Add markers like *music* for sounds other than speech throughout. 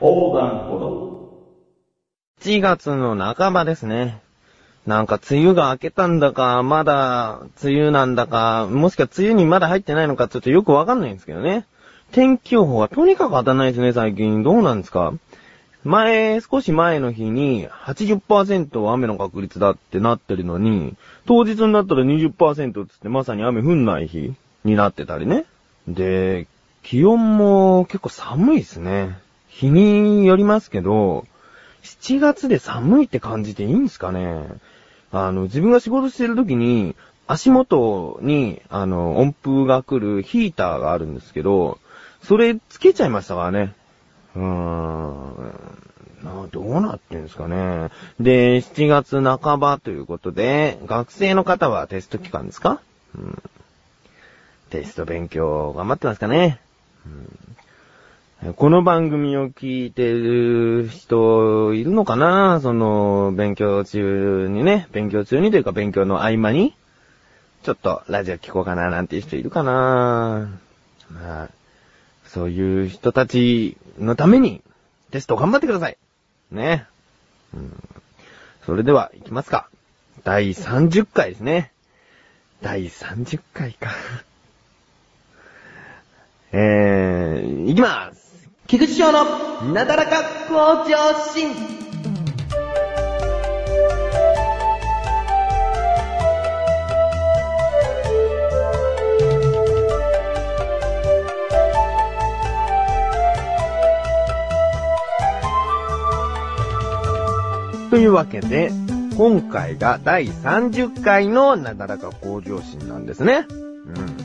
横断歩道。7月の半ばですね。なんか梅雨が明けたんだか、まだ梅雨なんだか、もしくは梅雨にまだ入ってないのかちょっとよくわかんないんですけどね。天気予報がとにかく当たんないですね、最近。どうなんですか？前、少し前の日に80%は雨の確率だってなってるのに、当日になったら20%つってまさに雨降んない日になってたりね。で、気温も結構寒いですね。日によりますけど、7月で寒いって感じていいんですかね？あの、自分が仕事してる時に、足元に、あの、温風が来るヒーターがあるんですけど、それつけちゃいましたからね。うーん。どうなってんですかね？で、7月半ばということで、学生の方はテスト期間ですか？うん。テスト勉強頑張ってますかね？うん、この番組を聞いてる人いるのかな？その、勉強中にね、勉強中にというか勉強の合間に、ちょっとラジオ聞こうかななんていう人いるかな？まあ、そういう人たちのために、テスト頑張ってください。ね。うん、それでは、行きますか。第30回ですね。第30回か。えー、行きます菊池翔のなだらか向上心というわけで、今回が第30回のなだらか向上心なんですね。うん。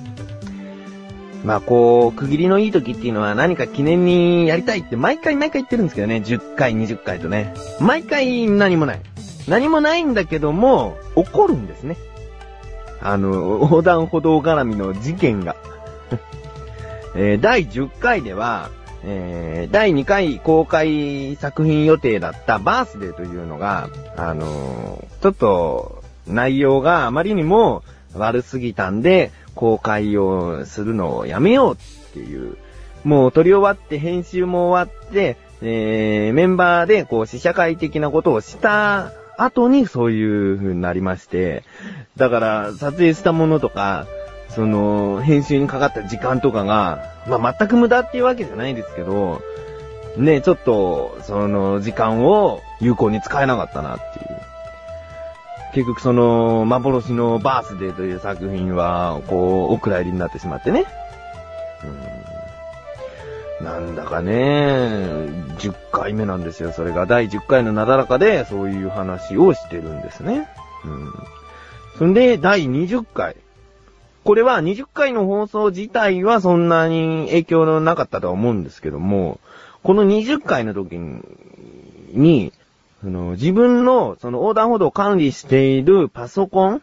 まあこう、区切りのいい時っていうのは何か記念にやりたいって毎回毎回言ってるんですけどね。10回、20回とね。毎回何もない。何もないんだけども、起こるんですね。あの、横断歩道絡みの事件が。*laughs* えー第10回では、えー第2回公開作品予定だったバースデーというのが、あのーちょっと内容があまりにも悪すぎたんで、公開をするのをやめようっていう、もう撮り終わって編集も終わって、えーメンバーでこう試写会的なことをした後にそういう風になりまして、だから撮影したものとか、その、編集にかかった時間とかが、まあ、全く無駄っていうわけじゃないですけど、ね、ちょっと、その、時間を有効に使えなかったなっていう。結局その、幻のバースデーという作品は、こう、お蔵入りになってしまってね。うん。なんだかね、10回目なんですよ。それが第10回のなだらかで、そういう話をしてるんですね。うん。そんで、第20回。これは20回の放送自体はそんなに影響のなかったとは思うんですけども、この20回の時に、その自分のその横断歩道を管理しているパソコン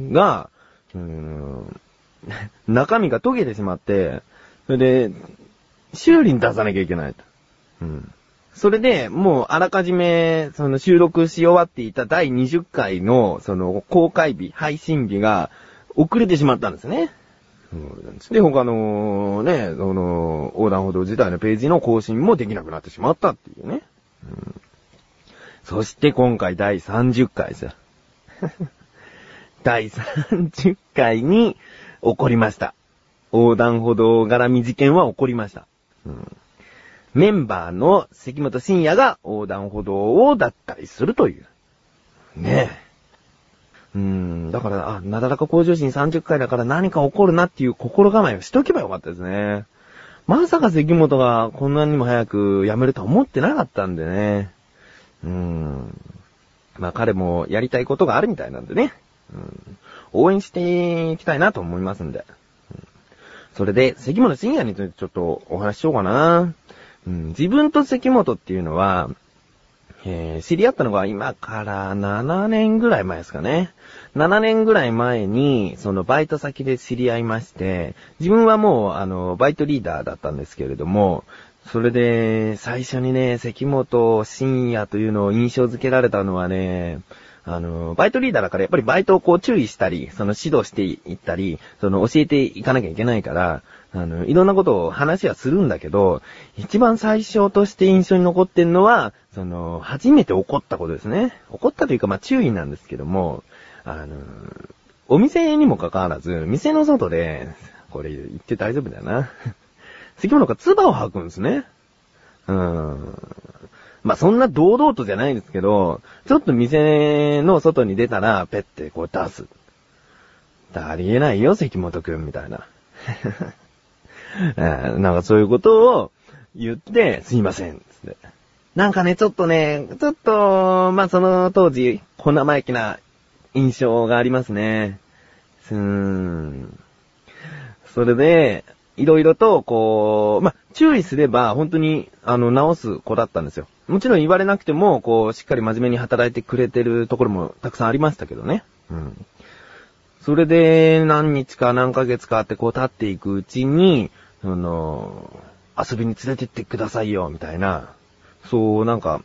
が、うん *laughs* 中身が溶けてしまって、それで、修理に出さなきゃいけないと。うん。それで、もうあらかじめ、その収録し終わっていた第20回の、その公開日、配信日が遅れてしまったんですね。うんで、他のね、その、横断歩道自体のページの更新もできなくなってしまったっていうね。うんそして今回第30回ですよ。*laughs* 第30回に起こりました。横断歩道絡み事件は起こりました。うんメンバーの関本慎也が横断歩道を脱退するという。ねえ。うーん、だから、あ、なだらか向上心30回だから何か起こるなっていう心構えをしとけばよかったですね。まさか関本がこんなにも早く辞めるとは思ってなかったんでね。うん。まあ彼もやりたいことがあるみたいなんでね。うん、応援していきたいなと思いますんで。それで、関本深夜についてちょっとお話ししようかな。うん、自分と関本っていうのは、えー知り合ったのが今から7年ぐらい前ですかね。7年ぐらい前に、そのバイト先で知り合いまして、自分はもう、あの、バイトリーダーだったんですけれども、それで、最初にね、関本深夜というのを印象づけられたのはね、あの、バイトリーダーだからやっぱりバイトをこう注意したり、その指導していったり、その教えていかなきゃいけないから、あの、いろんなことを話はするんだけど、一番最初として印象に残ってんのは、その、初めて怒ったことですね。怒ったというか、まあ、注意なんですけども、あの、お店にもかかわらず、店の外で、これ言って大丈夫だよな。関物が唾を吐くんですね。うーん。まあ、そんな堂々とじゃないですけど、ちょっと店の外に出たら、ペッてこう出す。ありえないよ、関本くん、みたいな。*laughs* なんかそういうことを言って、すいません、つって。なんかね、ちょっとね、ちょっと、まあ、その当時、小生意気な印象がありますね。うーん。それで、いろいろと、こう、ま、注意すれば、本当に、あの、直す子だったんですよ。もちろん言われなくても、こう、しっかり真面目に働いてくれてるところもたくさんありましたけどね。うん。それで、何日か何ヶ月かってこう経っていくうちに、あの、遊びに連れてってくださいよ、みたいな、そう、なんか、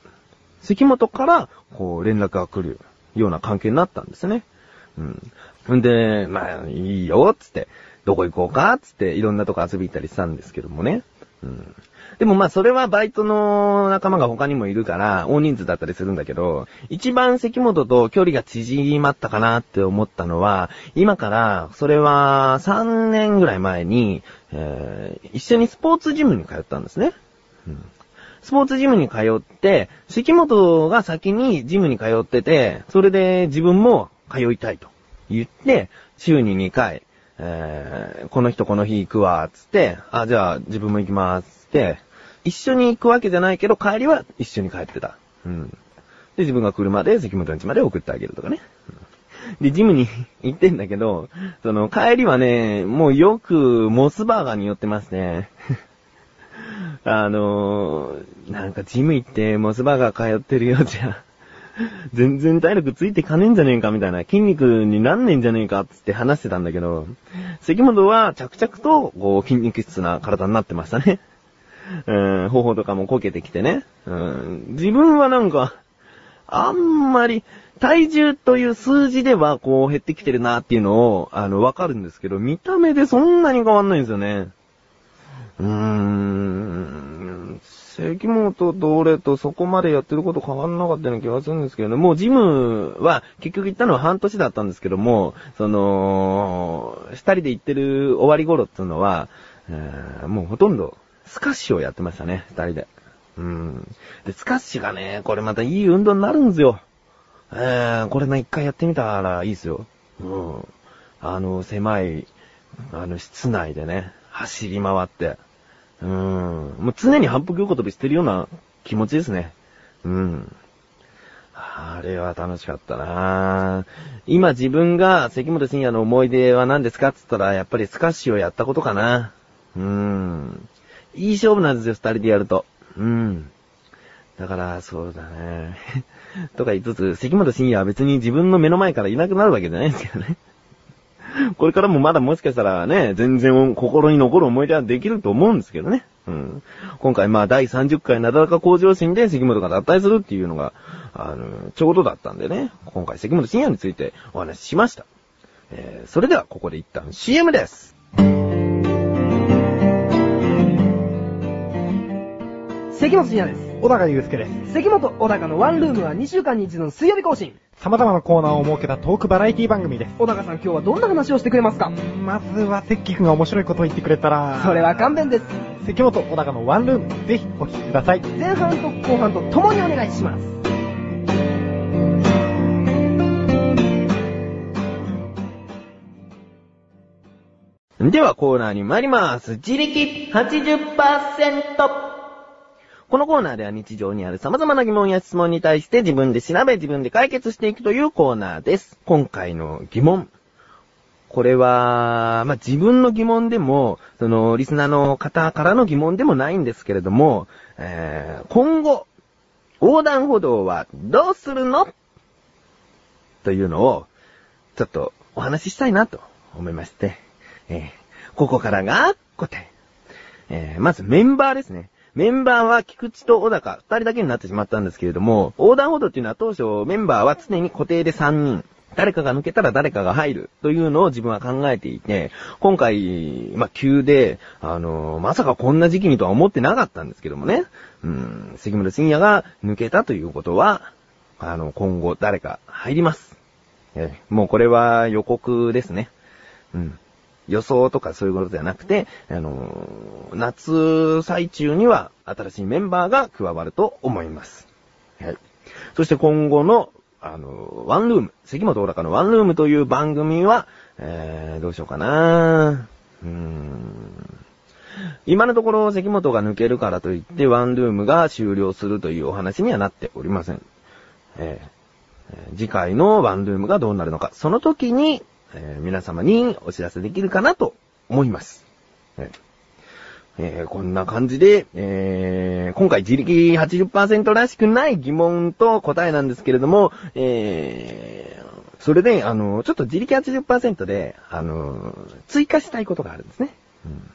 関本から、こう、連絡が来るような関係になったんですね。うん。んで、まあ、いいよ、つって、どこ行こうか、つって、いろんなとこ遊び行ったりしたんですけどもね。うん。でもまあそれはバイトの仲間が他にもいるから、大人数だったりするんだけど、一番関本と距離が縮まったかなって思ったのは、今から、それは3年ぐらい前に、えー、一緒にスポーツジムに通ったんですね。うん、スポーツジムに通って、関本が先にジムに通ってて、それで自分も通いたいと言って、週に2回、えー、この人この日行くわ、つって、あ、じゃあ自分も行きます、って、一緒に行くわけじゃないけど、帰りは一緒に帰ってた。うん。で、自分が車で関本ん家まで送ってあげるとかね。で、ジムに行ってんだけど、その、帰りはね、もうよくモスバーガーに寄ってますね。*laughs* あのー、なんかジム行ってモスバーガー通ってるようじゃ、*laughs* 全然体力ついてかねえんじゃねえかみたいな、筋肉になんねえんじゃねえかって話してたんだけど、関本は着々と、こう、筋肉質な体になってましたね。*laughs* うん、頬とかもこけてきてね。うん、自分はなんか、あんまり、体重という数字ではこう減ってきてるなっていうのを、あの、わかるんですけど、見た目でそんなに変わんないんですよね。うーん、関本と俺とそこまでやってること変わんなかったような気がするんですけどね。もうジムは結局行ったのは半年だったんですけども、その、二人で行ってる終わり頃っていうのは、えー、もうほとんどスカッシュをやってましたね、二人で。うん。で、スカッシュがね、これまたいい運動になるんですよ。えー、これね、一回やってみたらいいですよ。うん。あの、狭い、あの、室内でね、走り回って。うん。もう常に反復横跳びしてるような気持ちですね。うん。あれは楽しかったな今自分が関本深也の思い出は何ですかって言ったら、やっぱりスカッシュをやったことかな。うーん。いい勝負なんですよ、二人でやると。うん。だから、そうだね。*laughs* とか言いつつ、関本深也は別に自分の目の前からいなくなるわけじゃないんですけどね。*laughs* これからもまだもしかしたらね、全然心に残る思い出はできると思うんですけどね。うん。今回まあ第30回なだらか向上心で関本が脱退するっていうのが、あの、ちょうどだったんでね、今回関本深也についてお話ししました。えー、それではここで一旦 CM です。関本信也です。小高祐介です。関本小高のワンルームは2週間に一度の水曜日更新。様々なコーナーを設けたトークバラエティ番組です。小高さん今日はどんな話をしてくれますか？まずは関君が面白いことを言ってくれたら。それは勘弁です。関本小高のワンルーム、ぜひお聞きください。前半と後半と共にお願いします。ではコーナーに参ります。自力80%。このコーナーでは日常にある様々な疑問や質問に対して自分で調べ自分で解決していくというコーナーです。今回の疑問。これは、まあ、自分の疑問でも、その、リスナーの方からの疑問でもないんですけれども、えー、今後、横断歩道はどうするの？というのを、ちょっとお話ししたいなと思いまして、えー、ここからが答え。えー、まずメンバーですね。メンバーは菊池と小高、二人だけになってしまったんですけれども、横断歩道っていうのは当初メンバーは常に固定で三人。誰かが抜けたら誰かが入るというのを自分は考えていて、今回、まあ、急で、あのまさかこんな時期にとは思ってなかったんですけどもね。うん、関村深也が抜けたということは、あの、今後誰か入ります。えもうこれは予告ですね。うん。予想とかそういうことではなくて、あの夏最中には新しいメンバーが加わると思います。はい。そして今後のあの、ワンルーム、関本小高のワンルームという番組は、えー、どうしようかなうーん。今のところ関本が抜けるからといってワンルームが終了するというお話にはなっておりません。えー、次回のワンルームがどうなるのか、その時に、えー、皆様にお知らせできるかなと思います。ええー、こんな感じで、えー、今回自力80%らしくない疑問と答えなんですけれども、えー、それで、あの、ちょっと自力80%で、あの、追加したいことがあるんですね。うん、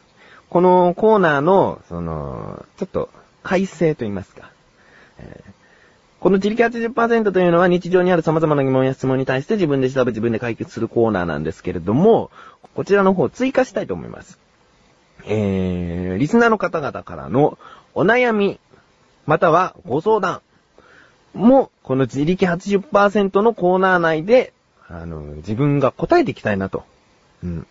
このコーナーの、その、ちょっと、改正と言いますか。えーこの自力80%というのは日常にある様々な疑問や質問に対して自分で調べ自分で解決するコーナーなんですけれども、こちらの方追加したいと思います。えー、リスナーの方々からのお悩み、またはご相談も、この自力80%のコーナー内で、あの、自分が答えていきたいなと。うん。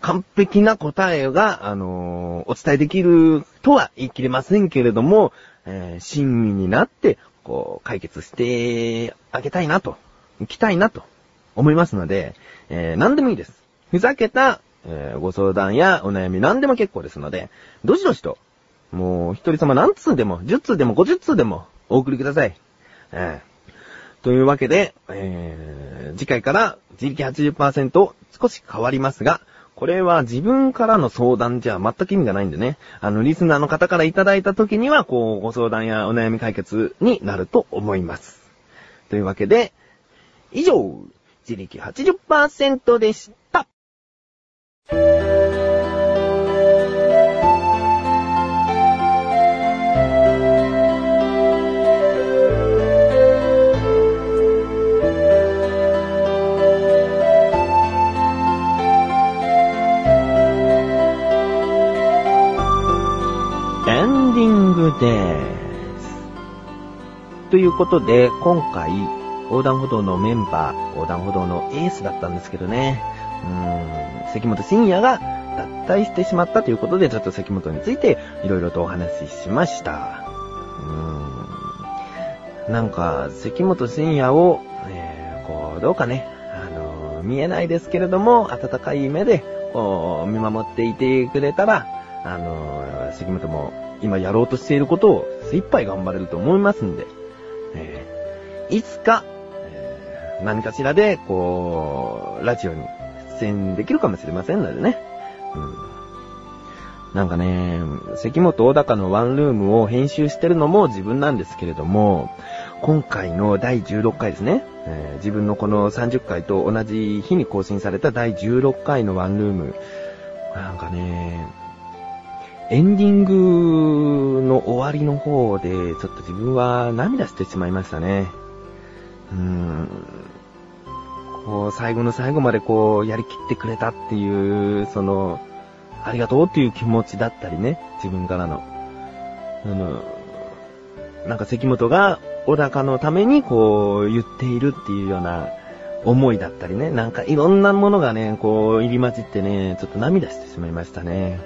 完璧な答えが、あのー、お伝えできるとは言い切れませんけれども、えー、親身になって、こう、解決してあげたいなと、行きたいなと思いますので、えー、何でもいいです。ふざけたえー、ご相談やお悩み何でも結構ですので、どしどしと、もう一人様何通でも、10通でも50通でもお送りください。えー、というわけで、えー、次回から自力80%少し変わりますが、これは自分からの相談じゃ全く意味がないんでね。あの、リスナーの方からいただいた時には、こう、ご相談やお悩み解決になると思います。というわけで、以上、自力80%でした。エンディングです。ということで、今回、横断歩道のメンバー、横断歩道のエースだったんですけどね。うーん、関本深也が脱退してしまったということで、ちょっと関本についていろいろとお話ししました。うーん。なんか、関本深也を、えー、こう、どうかね、あのー、見えないですけれども、温かい目で、こう、見守っていてくれたら、あのー、関本も今やろうとしていることを精一杯頑張れると思いますんで、えー、いつか、えー、何かしらで、こう、ラジオに出演できるかもしれませんのでね。うん。なんかね、関本小高のワンルームを編集してるのも自分なんですけれども、今回の第16回ですね、えー、自分のこの30回と同じ日に更新された第16回のワンルーム、なんかね、エンディングの終わりの方で、ちょっと自分は涙してしまいましたね。うーん。こう、最後の最後までこう、やりきってくれたっていう、その、ありがとうっていう気持ちだったりね、自分からの。あの、なんか関本が小高のためにこう、言っているっていうような思いだったりね、なんかいろんなものがね、こう、入り混じってね、ちょっと涙してしまいましたね。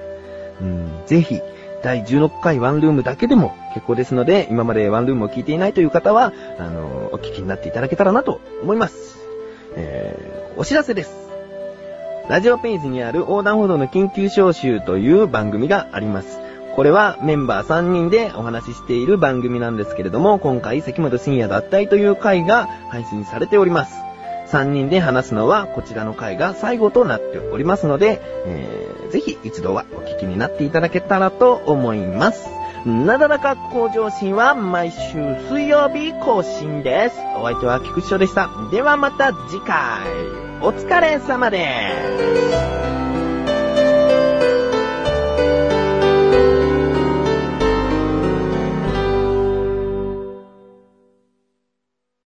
うん、ぜひ、第16回ワンルームだけでも結構ですので、今までワンルームを聞いていないという方は、あの、お聞きになっていただけたらなと思います。えー、お知らせです。ラジオページにある横断歩道の緊急招集という番組があります。これはメンバー3人でお話ししている番組なんですけれども、今回関本深夜脱退という回が配信されております。3人で話すのはこちらの回が最後となっておりますので、えー、ぜひ一度はお聞きになっていただけたらと思います。なだらか向上心は毎週水曜日更新です。お相手は菊池翔でした。ではまた次回、お疲れ様です。